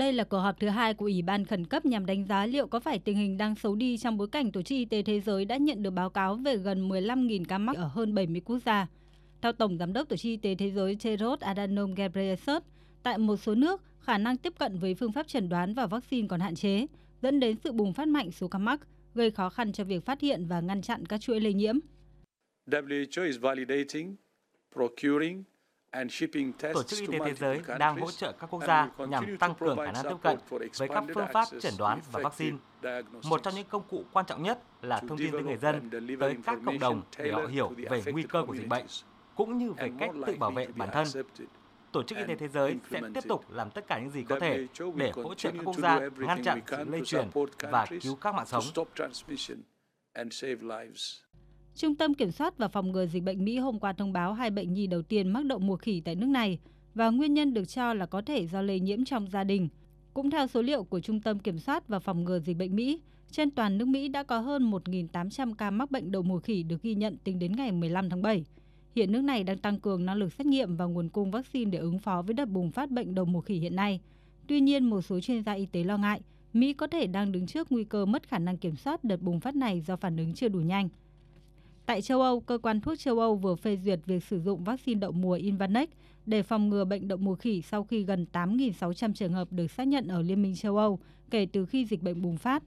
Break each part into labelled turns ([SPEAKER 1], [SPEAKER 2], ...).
[SPEAKER 1] Đây là cuộc họp thứ hai của Ủy ban khẩn cấp nhằm đánh giá liệu có phải tình hình đang xấu đi trong bối cảnh Tổ chức Y tế Thế giới đã nhận được báo cáo về gần 15.000 ca mắc ở hơn 70 quốc gia. Theo Tổng Giám đốc Tổ chức Y tế Thế giới Tedros Adhanom Ghebreyesus, tại một số nước, khả năng tiếp cận với phương pháp chẩn đoán và vaccine còn hạn chế, dẫn đến sự bùng phát mạnh số ca mắc, gây khó khăn cho việc phát hiện và ngăn chặn các chuỗi lây nhiễm.
[SPEAKER 2] WHO is validating, procuring
[SPEAKER 3] Tổ chức Y tế Thế giới đang hỗ trợ các quốc gia nhằm tăng cường khả năng tiếp cận với các phương pháp chẩn đoán và vaccine. Một trong những công cụ quan trọng nhất là thông tin tới người dân, tới các cộng đồng để họ hiểu về nguy cơ của dịch bệnh, cũng như về cách tự bảo vệ bản thân. Tổ chức Y tế Thế giới sẽ tiếp tục làm tất cả những gì có thể để hỗ trợ các quốc gia ngăn chặn sự lây truyền và cứu các mạng sống.
[SPEAKER 1] Trung tâm Kiểm soát và Phòng ngừa Dịch bệnh Mỹ hôm qua thông báo hai bệnh nhi đầu tiên mắc đậu mùa khỉ tại nước này và nguyên nhân được cho là có thể do lây nhiễm trong gia đình. Cũng theo số liệu của Trung tâm Kiểm soát và Phòng ngừa Dịch bệnh Mỹ, trên toàn nước Mỹ đã có hơn 1.800 ca mắc bệnh đậu mùa khỉ được ghi nhận tính đến ngày 15 tháng 7. Hiện nước này đang tăng cường năng lực xét nghiệm và nguồn cung vaccine để ứng phó với đợt bùng phát bệnh đậu mùa khỉ hiện nay. Tuy nhiên, một số chuyên gia y tế lo ngại Mỹ có thể đang đứng trước nguy cơ mất khả năng kiểm soát đợt bùng phát này do phản ứng chưa đủ nhanh. Tại châu Âu, cơ quan thuốc châu Âu vừa phê duyệt việc sử dụng vaccine đậu mùa Invanex để phòng ngừa bệnh đậu mùa khỉ sau khi gần 8.600 trường hợp được xác nhận ở Liên minh châu Âu kể từ khi dịch bệnh bùng phát.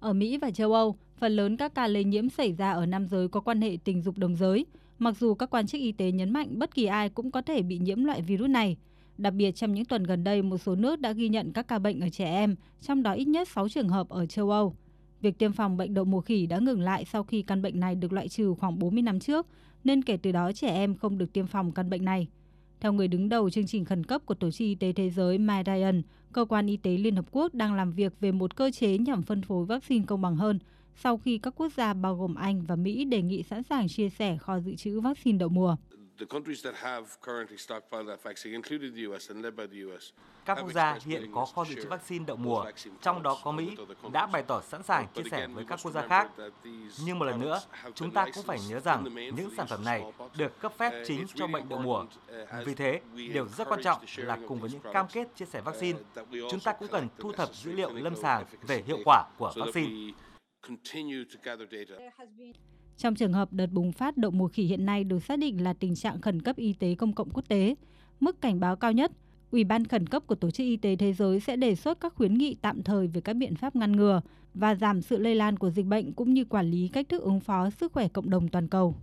[SPEAKER 1] Ở Mỹ và châu Âu, phần lớn các ca lây nhiễm xảy ra ở nam giới có quan hệ tình dục đồng giới, mặc dù các quan chức y tế nhấn mạnh bất kỳ ai cũng có thể bị nhiễm loại virus này. Đặc biệt trong những tuần gần đây, một số nước đã ghi nhận các ca bệnh ở trẻ em, trong đó ít nhất 6 trường hợp ở châu Âu. Việc tiêm phòng bệnh đậu mùa khỉ đã ngừng lại sau khi căn bệnh này được loại trừ khoảng 40 năm trước, nên kể từ đó trẻ em không được tiêm phòng căn bệnh này. Theo người đứng đầu chương trình khẩn cấp của Tổ chức Y tế Thế giới Mike Ryan, cơ quan y tế Liên Hợp Quốc đang làm việc về một cơ chế nhằm phân phối vaccine công bằng hơn sau khi các quốc gia bao gồm Anh và Mỹ đề nghị sẵn sàng chia sẻ kho dự trữ vaccine đậu mùa.
[SPEAKER 3] Các quốc gia hiện có kho dự trữ vaccine đậu mùa, trong đó có Mỹ, đã bày tỏ sẵn sàng chia sẻ với các quốc gia khác. Nhưng một lần nữa, chúng ta cũng phải nhớ rằng những sản phẩm này được cấp phép chính cho bệnh đậu mùa. Vì thế, điều rất quan trọng là cùng với những cam kết chia sẻ vaccine, chúng ta cũng cần thu thập dữ liệu lâm sàng về hiệu quả của vaccine.
[SPEAKER 1] Trong trường hợp đợt bùng phát đậu mùa khỉ hiện nay được xác định là tình trạng khẩn cấp y tế công cộng quốc tế, mức cảnh báo cao nhất, Ủy ban khẩn cấp của Tổ chức Y tế Thế giới sẽ đề xuất các khuyến nghị tạm thời về các biện pháp ngăn ngừa và giảm sự lây lan của dịch bệnh cũng như quản lý cách thức ứng phó sức khỏe cộng đồng toàn cầu.